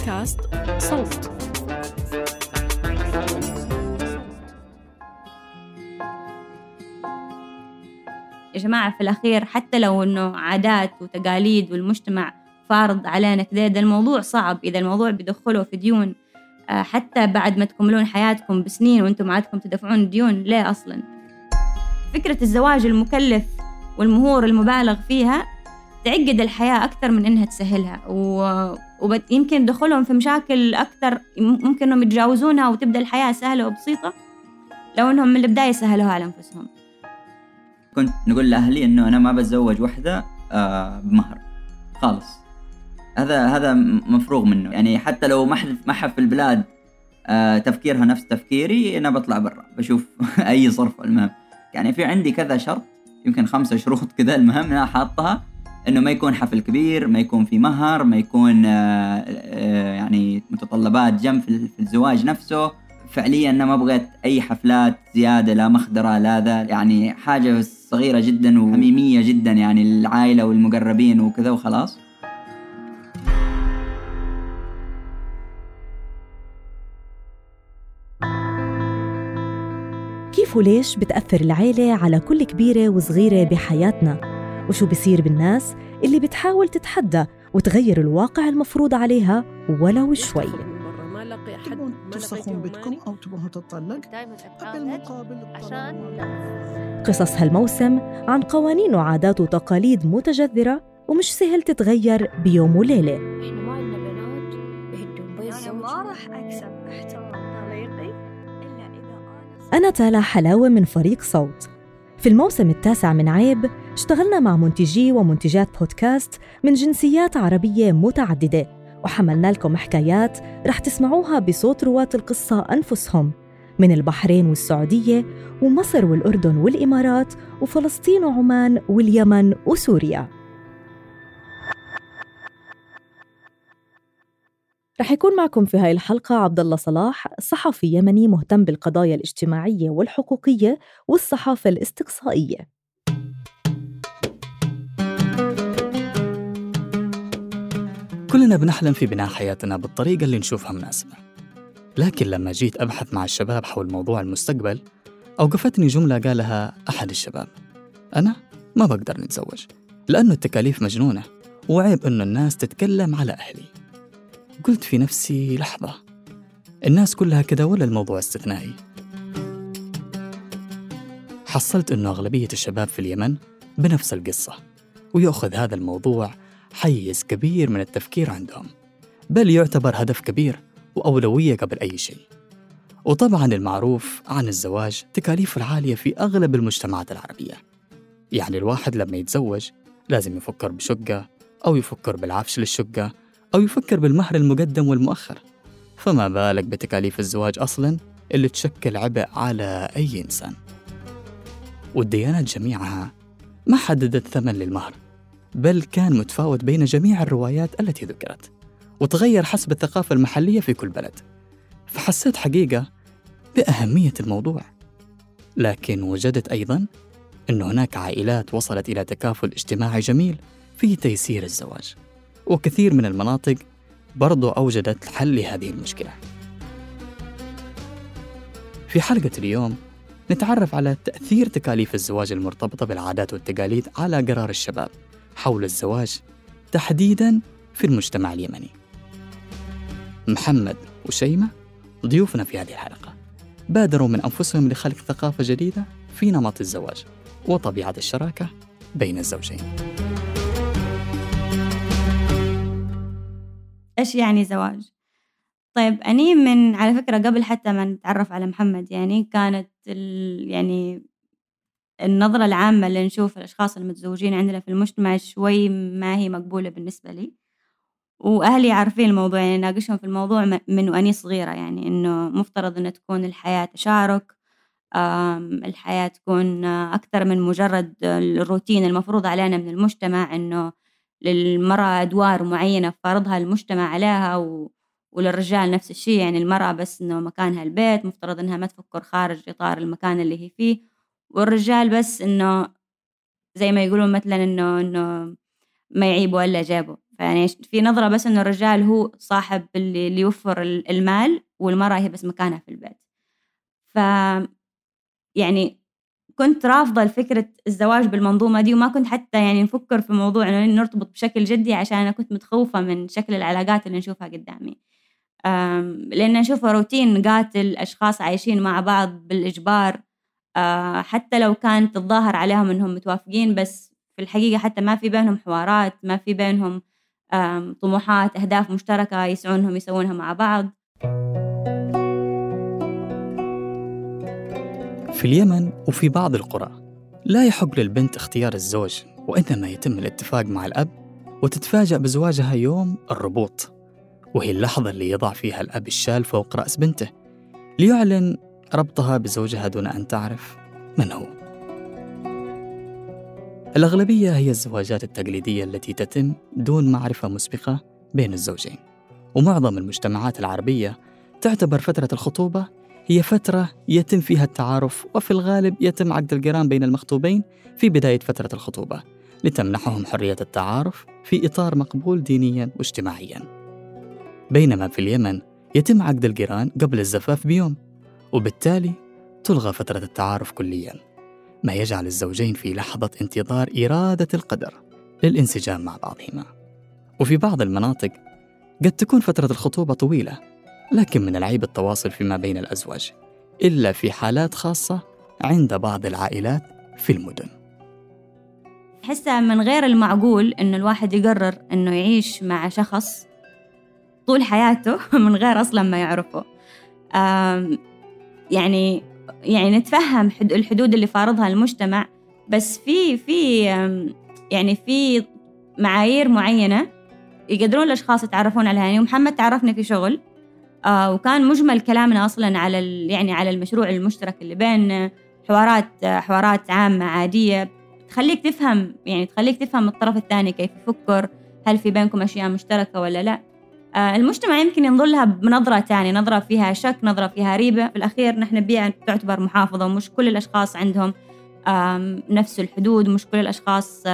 بودكاست صوت. يا جماعة في الأخير حتى لو إنه عادات وتقاليد والمجتمع فارض علينا كذا ده الموضوع صعب. إذا الموضوع بيدخله في ديون آه، حتى بعد ما تكملون حياتكم بسنين وأنتم عادكم تدفعون ديون ليه أصلا. فكرة الزواج المكلف والمهور المبالغ فيها تعقد الحياة أكثر من إنها تسهلها. و... ويمكن دخولهم في مشاكل أكثر ممكن إنهم يتجاوزونها وتبدأ الحياة سهلة وبسيطة لو إنهم من البداية سهلوها على أنفسهم. كنت نقول لأهلي إنه أنا ما بتزوج وحدة آه بمهر. خالص. هذا هذا مفروغ منه. يعني حتى لو ما حد ما في البلاد آه تفكيرها نفس تفكيري أنا بطلع برا بشوف أي صرف. المهم يعني في عندي كذا شرط يمكن خمسة شروط كذا المهم أنا حاطها. إنه ما يكون حفل كبير ما يكون في مهر ما يكون آه، آه، يعني متطلبات جنب في الزواج نفسه. فعليا أنا ما بغيت أي حفلات زيادة لا مخدرة لا ذا. يعني حاجة صغيرة جدا وحميمية جدا يعني العائله والمقربين وكذا وخلاص. كيف وليش بتأثر العيلة على كل كبيرة وصغيرة بحياتنا؟ وشو بصير بالناس اللي بتحاول تتحدى وتغير الواقع المفروض عليها ولو شوي. تبون ترسخون بيتكم أو تبون تطلق بالمقابل عشان قصص هالموسم عن قوانين وعادات وتقاليد متجذرة ومش سهل تتغير بيوم وليلة. إحنا ما عندنا بنات بيت ما راح أكسب احترام طريقي إلا إذا أنا تالا حلاوة من فريق صوت. في الموسم التاسع من عيب اشتغلنا مع منتجي ومنتجات بودكاست من جنسيات عربية متعددة وحملنا لكم حكايات رح تسمعوها بصوت رواة القصة أنفسهم من البحرين والسعودية ومصر والأردن والإمارات وفلسطين وعمان واليمن وسوريا. رح يكون معكم في هاي الحلقة عبد الله صلاح صحفي يمني مهتم بالقضايا الاجتماعية والحقوقية والصحافة الاستقصائية. كلنا بنحلم في بناء حياتنا بالطريقة اللي نشوفها مناسبة. لكن لما جيت أبحث مع الشباب حول موضوع المستقبل أوقفتني جملة قالها أحد الشباب. أنا ما بقدر نتزوج لأنه التكاليف مجنونة وعيب إنه الناس تتكلم على أهلي. قلت في نفسي لحظة الناس كلها كده ولا الموضوع استثنائي؟ حصلت إنه أغلبية الشباب في اليمن بنفس القصة ويأخذ هذا الموضوع حيز كبير من التفكير عندهم بل يعتبر هدف كبير وأولوية قبل أي شيء. وطبعا المعروف عن الزواج تكاليفه العالية في أغلب المجتمعات العربية. يعني الواحد لما يتزوج لازم يفكر بشقة أو يفكر بالعفش للشقة أو يفكر بالمهر المقدم والمؤخر. فما بالك بتكاليف الزواج أصلا اللي تشكل عبء على أي إنسان. والديانات جميعها ما حددت ثمن للمهر بل كان متفاوت بين جميع الروايات التي ذكرت وتغير حسب الثقافة المحلية في كل بلد. فحسيت حقيقة بأهمية الموضوع. لكن وجدت أيضا أن هناك عائلات وصلت إلى تكافل اجتماعي جميل في تيسير الزواج وكثير من المناطق برضو أوجدت حل لهذه المشكلة. في حلقة اليوم نتعرف على تأثير تكاليف الزواج المرتبطة بالعادات والتقاليد على قرار الشباب. حول الزواج تحديدا في المجتمع اليمني. محمد وشيمة ضيوفنا في هذه الحلقة. بادروا من أنفسهم لخلق ثقافة جديدة في نمط الزواج وطبيعة الشراكة بين الزوجين. إيش يعني زواج؟ طيب أني من على فكرة قبل حتى ما نتعرف على محمد يعني كانت يعني النظرة العامة اللي نشوف الأشخاص المتزوجين عندنا في المجتمع شوي ما هي مقبولة بالنسبة لي. وأهلي عارفين الموضوع يعني ناقشهم في الموضوع من وأني صغيرة يعني إنه مفترض إنه تكون الحياة تشارك الحياة تكون أكثر من مجرد الروتين المفروض علينا من المجتمع إنه للمرأة أدوار معينة فرضها المجتمع عليها و... وللرجال نفس الشيء يعني المرأة بس إنه مكانها البيت مفترض إنها ما تفكر خارج إطار المكان اللي هي فيه. والرجال بس إنه زي ما يقولون مثلا إنه إنه ما يعيبوا إلا جابوا. فيعني في نظرة بس إنه الرجال هو صاحب اللي, اللي يوفر المال والمرأة هي بس مكانها في البيت. ف يعني كنت رافضة فكرة الزواج بالمنظومة دي وما كنت حتى يعني نفكر في موضوع إنه نرتبط بشكل جدي عشان أنا كنت متخوفة من شكل العلاقات اللي نشوفها قدامي. لأن نشوفها روتين قاتل أشخاص عايشين مع بعض بالإجبار. حتى لو كانت الظاهر عليهم إنهم متوافقين بس في الحقيقة حتى ما في بينهم حوارات ما في بينهم طموحات أهداف مشتركة يسعونهم يسوونها مع بعض. في اليمن وفي بعض القرى لا يحق للبنت اختيار الزوج وإنما يتم الاتفاق مع الأب وتتفاجأ بزواجها يوم الربوط وهي اللحظة اللي يضع فيها الأب الشال فوق رأس بنته ليعلن ربطها بزوجها دون أن تعرف من هو. الأغلبية هي الزواجات التقليدية التي تتم دون معرفة مسبقة بين الزوجين. ومعظم المجتمعات العربية تعتبر فترة الخطوبة هي فترة يتم فيها التعارف وفي الغالب يتم عقد القران بين المخطوبين في بداية فترة الخطوبة لتمنحهم حرية التعارف في إطار مقبول دينيا واجتماعيا. بينما في اليمن يتم عقد القران قبل الزفاف بيوم. وبالتالي تلغى فترة التعارف كليا ما يجعل الزوجين في لحظة انتظار إرادة القدر للانسجام مع بعضهما. وفي بعض المناطق قد تكون فترة الخطوبة طويلة لكن من العيب التواصل فيما بين الأزواج إلا في حالات خاصة عند بعض العائلات في المدن. أحسها من غير المعقول إنه الواحد يقرر إنه يعيش مع شخص طول حياته من غير أصلا ما يعرفه. يعني يعني نتفهم الحدود اللي فارضها المجتمع بس في في يعني في معايير معينة يقدرون الأشخاص يتعرفون عليها. يعني محمد تعرفنا في شغل آه وكان مجمل كلامنا أصلا على يعني على المشروع المشترك اللي بيننا حوارات حوارات عامة عادية. تخليك تفهم يعني تخليك تفهم الطرف الثاني كيف يفكر هل في بينكم أشياء مشتركة ولا لا. آه، المجتمع يمكن ينظر لها بنظرة ثانية نظرة فيها شك نظرة فيها ريبة. في الأخير نحن بيئة تعتبر محافظة ومش كل الأشخاص عندهم نفس الحدود ومش كل الأشخاص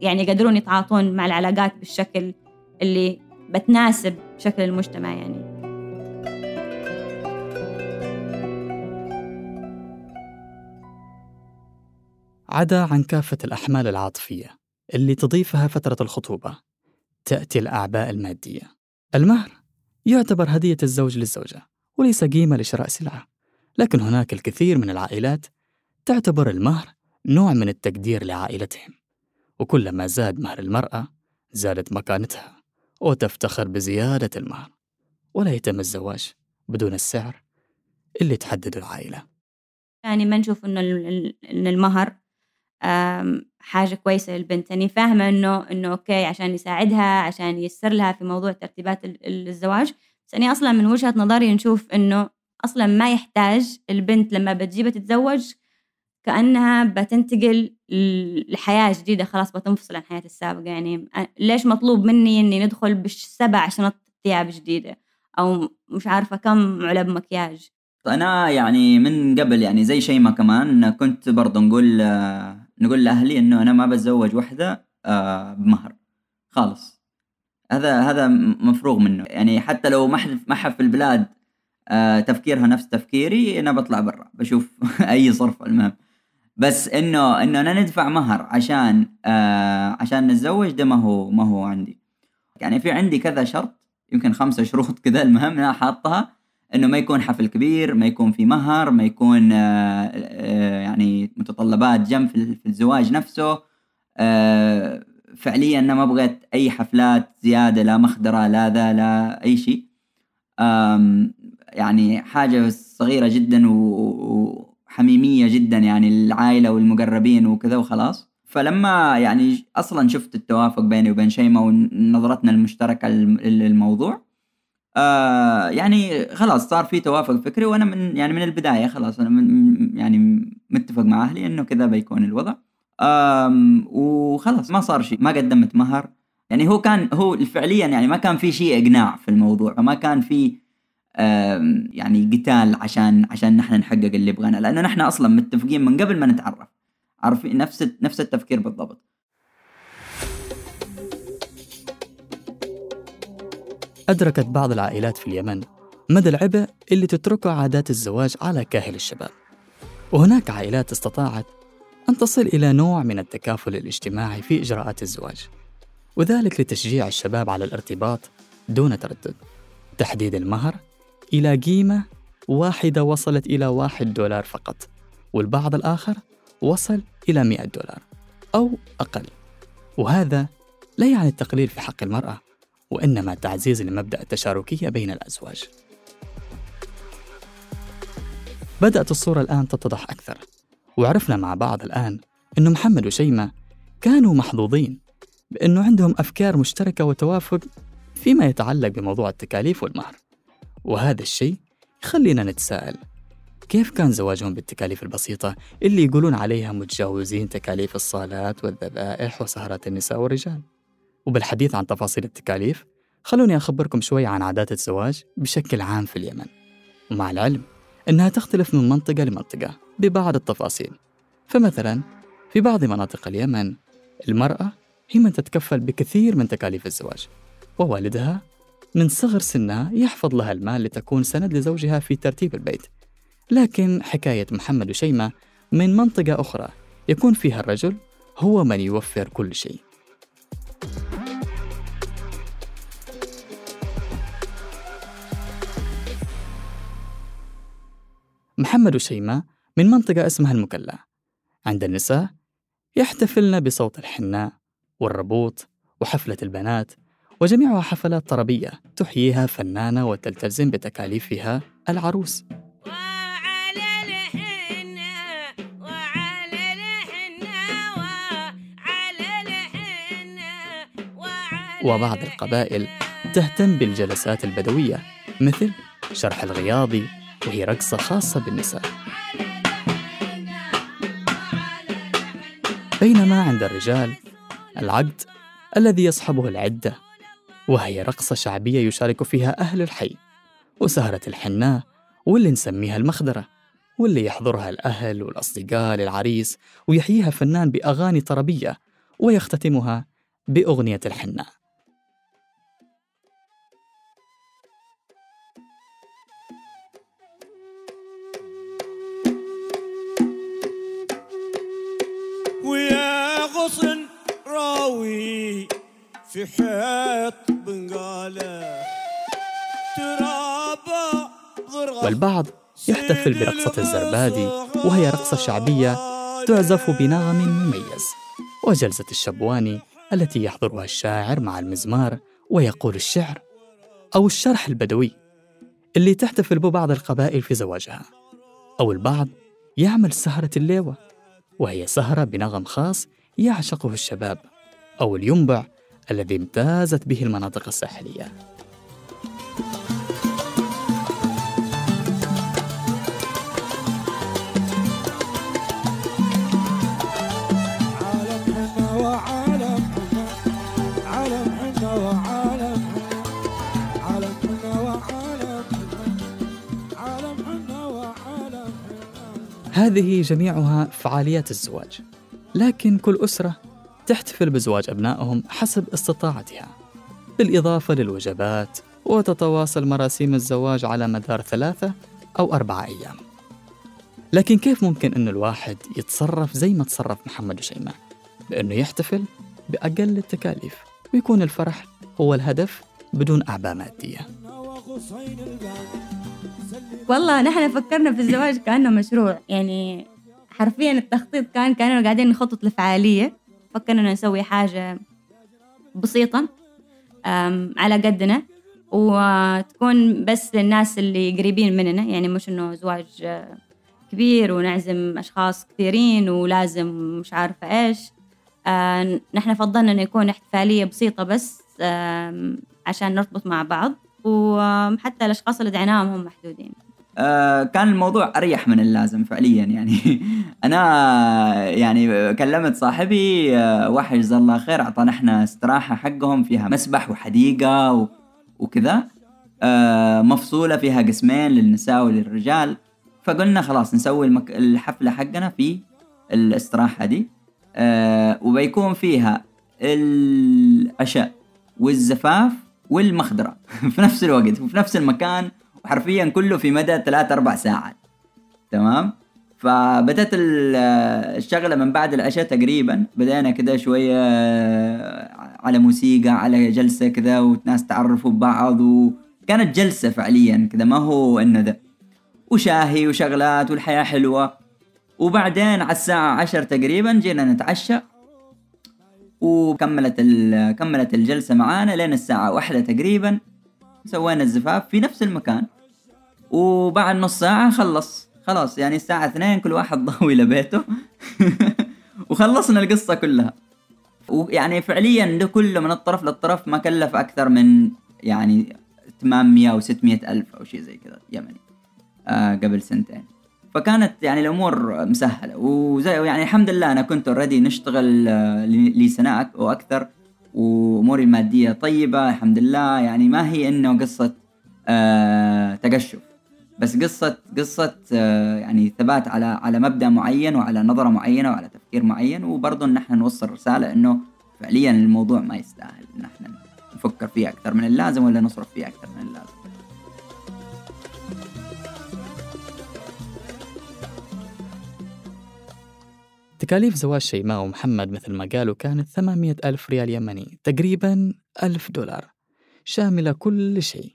يعني يقدرون يتعاطون مع العلاقات بالشكل اللي بتناسب شكل المجتمع يعني. عدا عن كافة الأحمال العاطفية اللي تضيفها فترة الخطوبة تأتي الأعباء المادية. المهر يعتبر هدية الزوج للزوجة وليس قيمة لشراء سلعة. لكن هناك الكثير من العائلات تعتبر المهر نوع من التقدير لعائلتهم. وكلما زاد مهر المرأة زادت مكانتها وتفتخر بزيادة المهر. ولا يتم الزواج بدون السعر اللي تحدده العائلة. يعني ما نشوف إنه المهر حاجة كويسة للبنت. يعني فاهمة إنه إنه أوكي عشان يساعدها عشان ييسر لها في موضوع ترتيبات الزواج. بس أنا أصلا من وجهة نظري نشوف إنه أصلا ما يحتاج البنت لما بتجيبها تتزوج كأنها بتنتقل لحياة جديدة خلاص بتنفصل عن حياتها السابقة. يعني ليش مطلوب مني إني ندخل بسبع شنط ثياب جديدة؟ أو مش عارفة كم علب مكياج. أنا يعني من قبل يعني زي شيماء كمان كنت برضه نقول نقول لأهلي إنه أنا ما بتزوج وحدة آه بمهر. خالص. هذا هذا مفروغ منه. يعني حتى لو ما حد ما في البلاد آه تفكيرها نفس تفكيري أنا بطلع برا بشوف أي صرف. المهم. بس إنه إنه أنا ندفع مهر عشان آه عشان نتزوج ده ما هو ما هو عندي. يعني في عندي كذا شرط يمكن خمسة شروط كذا المهم أنا حاطها. إنه ما يكون حفل كبير ما يكون في مهر ما يكون آه، آه، يعني متطلبات جنب في الزواج نفسه. آه، فعليا أنا ما بغيت أي حفلات زيادة لا مخدرة لا ذا لا أي شيء. يعني حاجة صغيرة جدا وحميمية جدا يعني العائله والمقربين وكذا وخلاص. فلما يعني أصلا شفت التوافق بيني وبين شيماء ونظرتنا المشتركة للموضوع آه يعني خلاص صار في توافق فكري وأنا من يعني من البداية خلاص أنا من يعني متفق مع أهلي انه كذا بيكون الوضع. وخلاص ما صار شيء ما قدمت مهر. يعني هو كان هو فعليا يعني ما كان في شيء إقناع في الموضوع فما كان في يعني قتال عشان عشان نحن نحقق اللي يبغانا لأنه نحن أصلا متفقين من قبل ما نتعرف. عارفين نفس نفس التفكير بالضبط. أدركت بعض العائلات في اليمن مدى العبء اللي تتركه عادات الزواج على كاهل الشباب. وهناك عائلات استطاعت أن تصل إلى نوع من التكافل الاجتماعي في إجراءات الزواج وذلك لتشجيع الشباب على الارتباط دون تردد. تحديد المهر إلى قيمة واحدة وصلت إلى واحد دولار فقط والبعض الآخر وصل إلى 100 دولار أو أقل. وهذا لا يعني التقليل في حق المرأة. وإنما تعزيز لمبدأ التشاركية بين الأزواج. بدأت الصورة الآن تتضح أكثر وعرفنا مع بعض الآن أن محمد وشيمة كانوا محظوظين بأنه عندهم أفكار مشتركة وتوافق فيما يتعلق بموضوع التكاليف والمهر. وهذا الشيء يخلينا نتساءل كيف كان زواجهم بالتكاليف البسيطة اللي يقولون عليها متجاوزين تكاليف الصالات والذبائح وسهرات النساء والرجال؟ وبالحديث عن تفاصيل التكاليف خلوني أخبركم شوي عن عادات الزواج بشكل عام في اليمن. ومع العلم أنها تختلف من منطقة لمنطقة ببعض التفاصيل. فمثلا في بعض مناطق اليمن المرأة هي من تتكفل بكثير من تكاليف الزواج ووالدها من صغر سنها يحفظ لها المال لتكون سند لزوجها في ترتيب البيت. لكن حكاية محمد وشيمة من منطقة أخرى يكون فيها الرجل هو من يوفر كل شيء. محمد وشيماء من منطقة اسمها المكلا. عند النساء يحتفلن بصوت الحناء والربوط وحفلة البنات وجميعها حفلات طربية تحييها فنانة وتلتزم بتكاليفها العروس. وبعض القبائل تهتم بالجلسات البدوية مثل شرح الغياضي وهي رقصة خاصة بالنساء. بينما عند الرجال العقد الذي يصحبه العدة وهي رقصة شعبية يشارك فيها أهل الحي وسهرة الحناء واللي نسميها المخدرة واللي يحضرها الأهل والأصدقاء للعريس ويحييها فنان بأغاني طربية ويختتمها بأغنية الحناء. في حيط بنقاله. ترابا والبعض يحتفل برقصة الزربادي وهي رقصة شعبية تعزف بنغم مميز. وجلسة الشبواني التي يحضرها الشاعر مع المزمار ويقول الشعر أو الشرح البدوي اللي تحتفل به بعض القبائل في زواجها. أو البعض يعمل سهرة الليوة وهي سهرة بنغم خاص يعشقه الشباب. أو الينبع الذي امتازت به المناطق الساحلية. هذه جميعها فعاليات الزواج لكن كل أسرة تحتفل بزواج أبنائهم حسب استطاعتها بالإضافة للوجبات وتتواصل مراسيم الزواج على مدار ثلاثة أو أربعة أيام. لكن كيف ممكن أن الواحد يتصرف زي ما تصرف محمد وشيماء؟ بأنه يحتفل بأقل التكاليف ويكون الفرح هو الهدف بدون أعباء مادية. والله نحن فكرنا في الزواج كأنه مشروع يعني حرفيا التخطيط كان كانوا قاعدين نخطط لفعالية. فكرنا نسوي حاجة بسيطة على قدنا وتكون بس للناس اللي قريبين مننا. يعني مش إنه زواج كبير ونعزم أشخاص كثيرين ولازم مش عارفة إيش. نحن فضلنا إنه يكون احتفالية بسيطة بس عشان نرتبط مع بعض وحتى الأشخاص اللي دعيناهم هم محدودين. آه كان الموضوع أريح من اللازم فعليا يعني. أنا يعني كلمت صاحبي وحي جزاه الله خير اعطانا إحنا استراحة حقهم فيها مسبح وحديقة. وكذا. آه مفصولة فيها قسمين للنساء وللرجال. فقلنا خلاص نسوي المك... الحفلة حقنا في الاستراحة دي. آه وبيكون فيها العشاء والزفاف والمخدرة في نفس الوقت وفي نفس المكان وحرفيا كله في مدى ثلاث أربع ساعات. تمام؟ فبدأت الشغلة من بعد العشاء تقريبا. بدأنا كذا شوية على موسيقى على جلسة كذا وناس تعرفوا ببعض وكانت جلسة فعليا كذا ما هو إنه ذا وشاهي وشغلات والحياة حلوة. وبعدين على الساعة عشر تقريبا جينا نتعشى. وكملت كملت الجلسة معانا لين الساعة واحدة تقريبا. سوينا الزفاف في نفس المكان وبعد نص ساعة خلص. خلاص يعني الساعة اثنين كل واحد ضوي لبيته. وخلصنا القصة كلها. ويعني فعليا ده كله من الطرف للطرف ما كلف أكثر من يعني 800 أو 600 ألف أو شيء زي كذا يمني. آه قبل سنتين. فكانت يعني الأمور مسهلة. وزي يعني الحمد لله أنا كنت اوريدي نشتغل آه، لي سنه وأكثر وأموري المادية طيبة الحمد لله. يعني ما هي إنه قصة آه تقشف. بس قصة قصة آه يعني ثبات على على مبدأ معين وعلى نظرة معينة وعلى تفكير معين. وبرضه إن إحنا نوصل رسالة إنه فعليا الموضوع ما يستاهل إن إحنا نفكر فيه أكثر من اللازم ولا نصرف فيه أكثر من اللازم. تكاليف زواج شيماء ومحمد مثل ما قالوا كانت 800 ألف ريال يمني تقريبا ألف دولار شاملة كل شيء.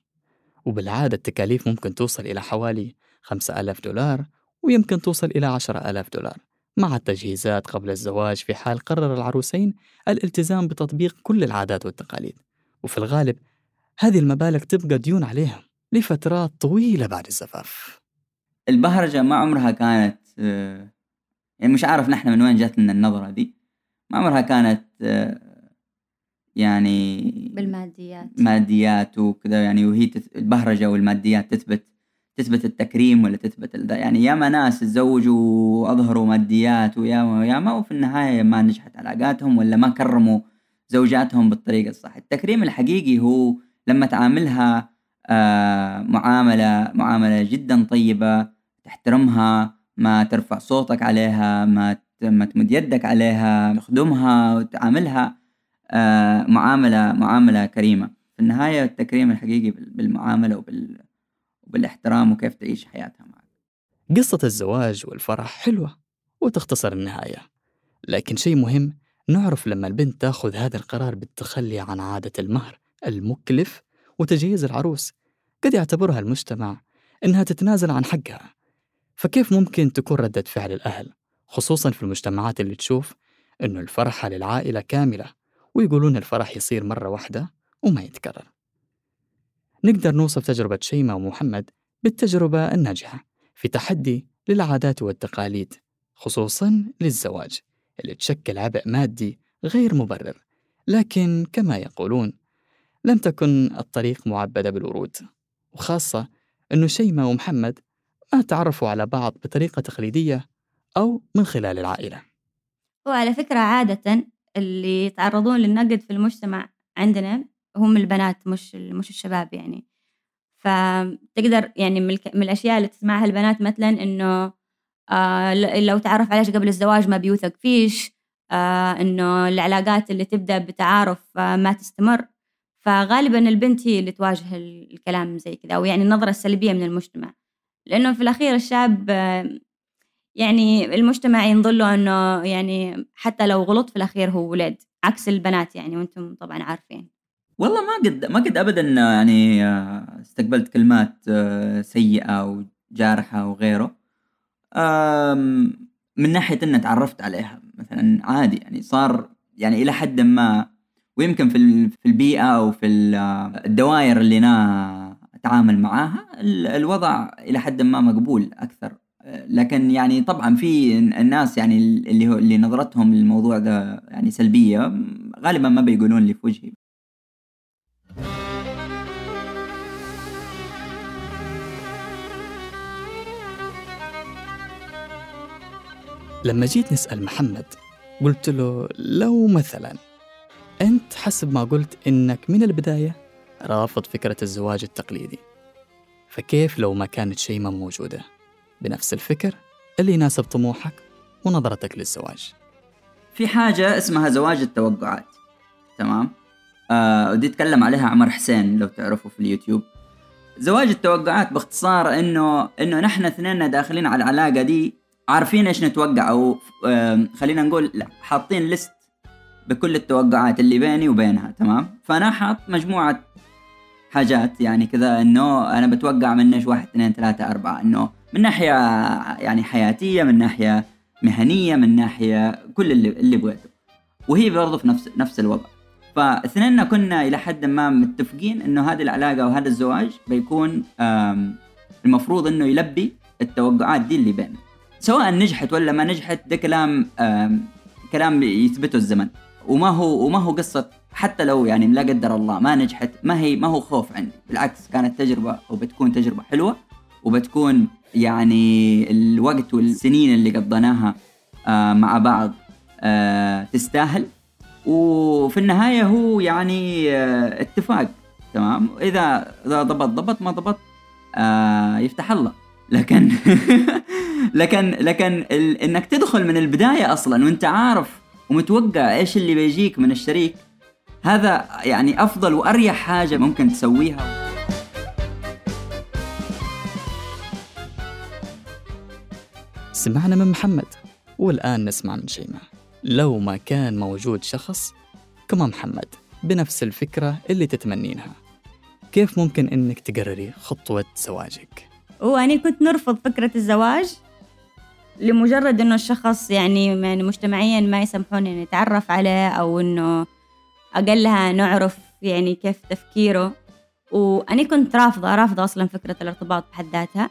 وبالعادة التكاليف ممكن توصل إلى حوالي 5000 دولار ويمكن توصل إلى 10000 دولار. مع التجهيزات قبل الزواج في حال قرر العروسين الالتزام بتطبيق كل العادات والتقاليد. وفي الغالب هذه المبالغ تبقى ديون عليهم لفترات طويلة بعد الزفاف. البهرجة ما عمرها كانت آه، يعني مش عارف نحن من وين جاتنا النظرة دي. ما عمرها كانت آه، يعني بالماديات. ماديات وكذا يعني وهي البهرجة والماديات تثبت تثبت التكريم ولا تثبت الدا يعني ياما ناس تزوجوا وأظهروا ماديات وياما وياما وفي النهاية ما نجحت علاقاتهم ولا ما كرموا زوجاتهم بالطريقة الصح. التكريم الحقيقي هو لما تعاملها آه معاملة معاملة جدا طيبة تحترمها ما ترفع صوتك عليها ما ما تمد يدك عليها تخدمها وتعاملها آه معاملة معاملة كريمة. في النهاية التكريم الحقيقي بالمعاملة وبال وبالاحترام وكيف تعيش حياتها معك. قصة الزواج والفرح حلوة وتختصر النهاية لكن شيء مهم نعرف لما البنت تاخذ هذا القرار بالتخلي عن عادة المهر المكلف وتجهيز العروس. قد يعتبرها المجتمع إنها تتنازل عن حقها فكيف ممكن تكون ردة فعل الأهل خصوصا في المجتمعات اللي تشوف إنه الفرحة للعائلة كاملة ويقولون الفرح يصير مرة واحدة وما يتكرر؟ نقدر نوصف تجربة شيماء ومحمد بالتجربة الناجحة في تحدي للعادات والتقاليد خصوصا للزواج اللي تشكل عبء مادي غير مبرر لكن كما يقولون لم تكن الطريق معبدة بالورود وخاصة أنه شيماء ومحمد تعرفوا على بعض بطريقة تقليدية أو من خلال العائلة. وعلى فكرة عادة اللي يتعرضون للنقد في المجتمع عندنا هم البنات مش مش الشباب يعني. فتقدر يعني من, الأشياء اللي تسمعها البنات مثلا إنه آه لو تعرف عليش قبل الزواج ما بيوثق فيش آه إنه العلاقات اللي تبدأ بتعارف آه ما تستمر. فغالبا البنت هي اللي تواجه الكلام زي كذا أو يعني النظرة السلبية من المجتمع. لأنه في الأخير الشاب يعني المجتمع ينظر له أنه يعني حتى لو غلط في الأخير هو ولد عكس البنات يعني وأنتم طبعا عارفين. والله ما قد ما قد ابدا يعني آه، استقبلت كلمات آه، سيئة وجارحة وغيره. من ناحية ان تعرفت عليها مثلا عادي يعني صار يعني إلى حد ما ويمكن في في البيئة أو في الدوائر اللي أنا اتعامل معاها الوضع إلى حد ما مقبول أكثر. لكن يعني طبعا في الناس يعني اللي اللي نظرتهم للموضوع ده يعني سلبية غالبا ما بيقولون لي في وجهي. لما جيت نسأل محمد قلت له لو مثلا أنت حسب ما قلت إنك من البداية رافض فكرة الزواج التقليدي. فكيف لو ما كانت شيماء موجودة؟ بنفس الفكر اللي يناسب طموحك ونظرتك للزواج. في حاجة اسمها زواج التوقعات. تمام؟ آه ودي تكلم عليها عمر حسين لو تعرفوا في اليوتيوب. زواج التوقعات باختصار إنه إنه نحن اثنين داخلين على العلاقة دي عارفين إيش نتوقع أو خلينا نقول حاطين ليست بكل التوقعات اللي بيني وبينها تمام؟ فأنا حاط مجموعة حاجات يعني كذا إنه أنا بتوقع منك واحد اثنين ثلاثة أربعة إنه من ناحية يعني حياتية من ناحية مهنية من ناحية كل اللي اللي بغيته. وهي برضه في نفس نفس الوضع. فاثنيننا كنا إلى حد ما متفقين إنه هذه العلاقة وهذا الزواج بيكون المفروض إنه يلبي التوقعات دي اللي بيننا. سواء نجحت ولا ما نجحت ده كلام كلام يثبته الزمن. وما هو وما هو قصة حتى لو يعني لا قدر الله ما نجحت ما هي ما هو خوف عندي بالعكس كانت تجربة وبتكون تجربة حلوة وبتكون يعني الوقت والسنين اللي قضيناها آه مع بعض آه تستاهل. وفي النهاية هو يعني آه اتفاق تمام؟ إذا إذا ضبط ضبط ما ضبط آه يفتح الله. لكن لكن لكن. إنك تدخل من البداية أصلا وأنت عارف ومتوقع إيش اللي بيجيك من الشريك. هذا يعني أفضل وأريح حاجة ممكن تسويها. سمعنا من محمد والآن نسمع من شيماء. لو ما كان موجود شخص كما محمد بنفس الفكرة اللي تتمنينها. كيف ممكن إنك تقرري خطوة زواجك؟ وأنا كنت نرفض فكرة الزواج. لمجرد إنه الشخص يعني يعني مجتمعيا ما يسمحون إني أتعرف عليه أو إنه أقلها نعرف يعني كيف تفكيره. وأنا كنت رافضة رافضة أصلا فكرة الارتباط بحد ذاتها.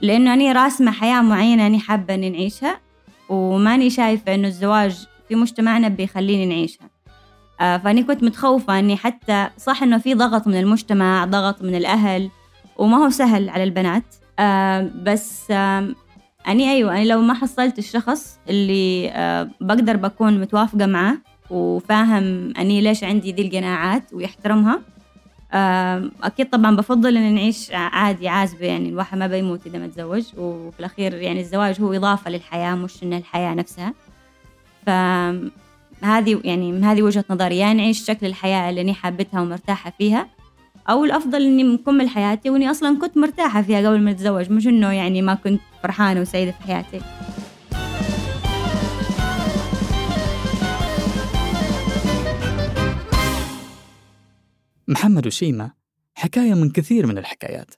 لأنه أنا راسمة حياة معينة أنا حابة إني نعيشها وماني شايفة إنه الزواج في مجتمعنا بيخليني نعيشها. فأني كنت متخوفة إني حتى صح إنه في ضغط من المجتمع ضغط من الأهل وما هو سهل على البنات. بس أني أيوة أنا لو ما حصلت الشخص اللي بقدر بكون متوافقة معاه وفاهم أني ليش عندي دي القناعات ويحترمها أكيد طبعا بفضل إن نعيش عادي عازبة يعني الواحد ما بيموت إذا ما تزوج وفي الأخير يعني الزواج هو إضافة للحياة مش إن الحياة نفسها. فهذه يعني هذه وجهة نظري يعني نعيش شكل الحياة اللي أنا حابتها ومرتاحة فيها أو الأفضل إني مكمل حياتي وإني أصلا كنت مرتاحة فيها قبل ما أتزوج مش إنه يعني ما كنت فرحانة وسعيدة في حياتي. محمد وشيمة حكاية من كثير من الحكايات.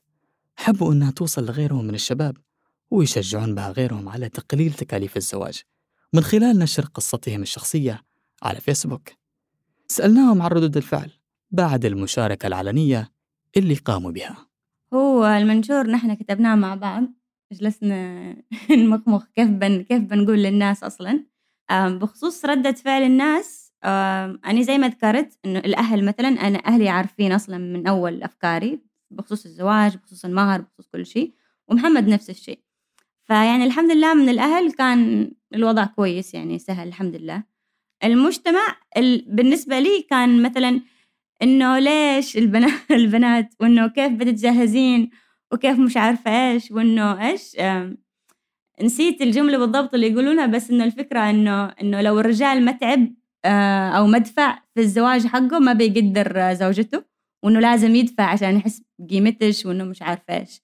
حبوا أنها توصل لغيرهم من الشباب ويشجعون بها غيرهم على تقليل تكاليف الزواج من خلال نشر قصتهم الشخصية على فيسبوك. سألناهم عن ردود الفعل بعد المشاركة العلنية اللي قاموا بها. هو المنشور نحن كتبناه مع بعض جلسنا نمخمخ كيف بن كيف بنقول للناس أصلا؟ بخصوص ردة فعل الناس أنا زي ما ذكرت إنه الأهل مثلا أنا أهلي عارفين أصلا من أول أفكاري بخصوص الزواج بخصوص المهر بخصوص كل شيء ومحمد نفس الشيء. فيعني الحمد لله من الأهل كان الوضع كويس يعني سهل الحمد لله. المجتمع بالنسبة لي كان مثلا إنه ليش البنات البنات وإنه كيف بتتجهزين وكيف مش عارفة إيش وإنه إيش نسيت الجملة بالضبط اللي يقولونها بس إنه الفكرة إنه إنه لو الرجال ما تعب أو مدفع في الزواج حقه ما بيقدر زوجته وإنه لازم يدفع عشان يحس بقيمتش وإنه مش عارفة إيش.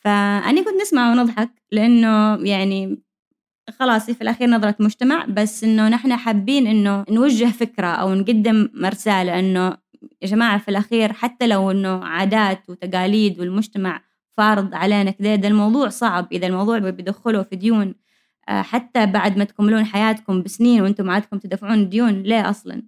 فأنا كنت نسمع ونضحك لأنه يعني خلاص في الأخير نظرة مجتمع بس إنه نحن حابين إنه نوجه فكرة أو نقدم رسالة إنه يا جماعة في الأخير حتى لو إنه عادات وتقاليد والمجتمع فارض علينا كذا ده الموضوع صعب إذا الموضوع بيدخله في ديون حتى بعد ما تكملون حياتكم بسنين وأنتم عادكم تدفعون ديون ليه أصلا.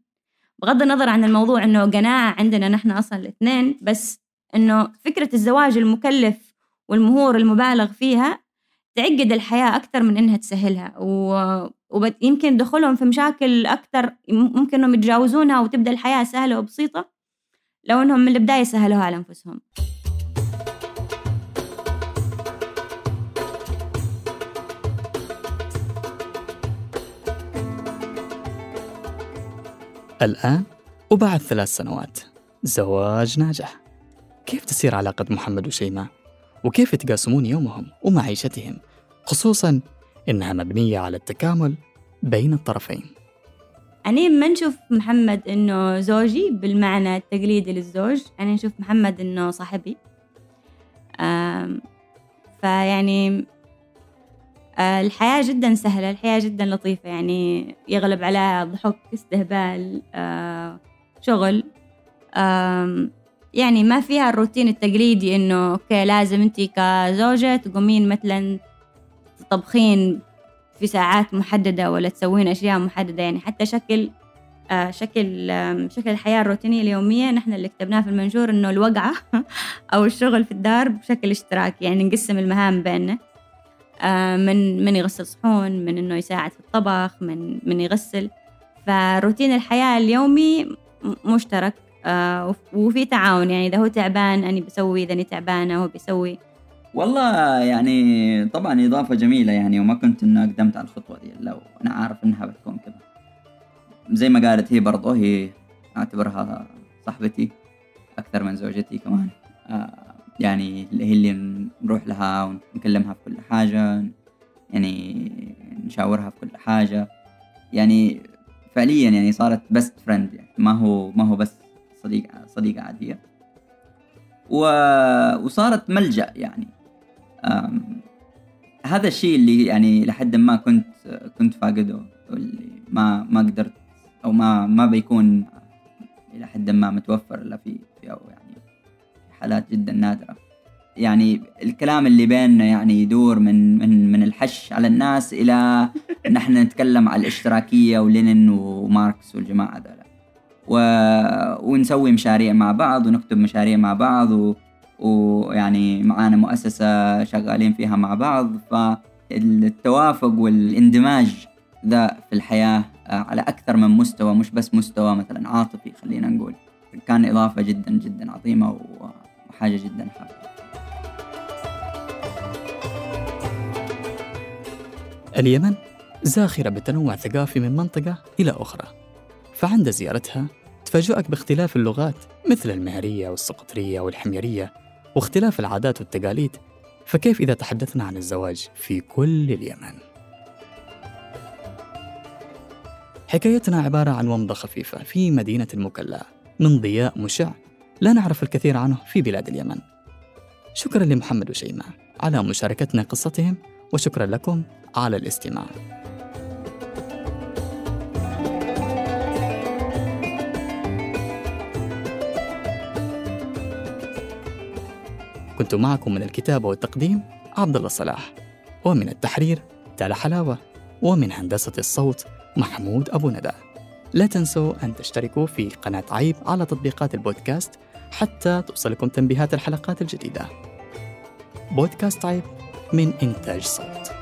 بغض النظر عن الموضوع إنه قناعة عندنا نحن أصلا الاثنين بس إنه فكرة الزواج المكلف والمهور المبالغ فيها تعقد الحياة أكثر من إنها تسهلها و... ويمكن دخولهم في مشاكل أكثر ممكن إنهم يتجاوزونها وتبدأ الحياة سهلة وبسيطة لو إنهم من البداية سهلوها على أنفسهم الآن وبعد ثلاث سنوات زواج ناجح. كيف تسير علاقة محمد وشيماء؟ وكيف يتقاسمون يومهم ومعيشتهم؟ خصوصا إنها مبنية على التكامل بين الطرفين. أنا ما نشوف محمد إنه زوجي بالمعنى التقليدي للزوج أنا نشوف محمد إنه صاحبي. فيعني آه، الحياة جدا سهلة الحياة جدا لطيفة يعني يغلب عليها ضحك استهبال آه، شغل. يعني ما فيها الروتين التقليدي إنه أوكي لازم انت كزوجة تقومين مثلا تطبخين في ساعات محددة ولا تسوين أشياء محددة يعني حتى شكل آه شكل شكل الحياة الروتينية اليومية نحن اللي كتبناه في المنشور إنه الوقعة أو الشغل في الدار بشكل اشتراكي يعني نقسم المهام بيننا. آه من من يغسل صحون من إنه يساعد في الطبخ من من يغسل. فروتين الحياة اليومي مشترك آه وفي تعاون يعني إذا هو تعبان أنا بسوي إذا أنا تعبانة هو بيسوي. والله يعني طبعا إضافة جميلة يعني وما كنت إنه قدمت على الخطوة دي. لو أنا عارف إنها بتكون كذا. زي ما قالت هي برضه هي أعتبرها صاحبتي أكثر من زوجتي كمان. آه يعني هي اللي نروح لها ونكلمها في كل حاجة يعني نشاورها في كل حاجة. يعني فعليا يعني صارت بست فريند يعني ما هو ما هو بس صديقة صديقة عادية. و... وصارت ملجأ يعني. هذا الشيء اللي يعني لحد ما كنت كنت فاقده واللي ما ما قدرت أو ما ما بيكون إلى حد ما متوفر إلا في في أو يعني حالات جدا نادرة. يعني الكلام اللي بيننا يعني يدور من من من الحش على الناس إلى نحن نتكلم على الاشتراكية ولينين وماركس والجماعة ذولا. و... ونسوي مشاريع مع بعض ونكتب مشاريع مع بعض و... ويعني معانا مؤسسة شغالين فيها مع بعض فالتوافق والاندماج ذا في الحياة آه، على أكثر من مستوى مش بس مستوى مثلا عاطفي خلينا نقول. كان إضافة جدا جدا عظيمة وحاجة جدا حابة اليمن زاخرة بتنوع ثقافي من منطقة إلى أخرى. فعند زيارتها تفاجئك باختلاف اللغات مثل المهرية والسقطرية والحميرية واختلاف العادات والتقاليد فكيف إذا تحدثنا عن الزواج في كل اليمن؟ حكايتنا عبارة عن ومضة خفيفة في مدينة المكلا من ضياء مشع لا نعرف الكثير عنه في بلاد اليمن شكرا لمحمد وشيماء على مشاركتنا قصتهم وشكرا لكم على الاستماع كنت معكم من الكتابة والتقديم عبد الله صلاح ومن التحرير تالا حلاوة ومن هندسة الصوت محمود أبو ندى. لا تنسوا أن تشتركوا في قناة عيب على تطبيقات البودكاست حتى توصلكم تنبيهات الحلقات الجديدة. بودكاست عيب من إنتاج صوت.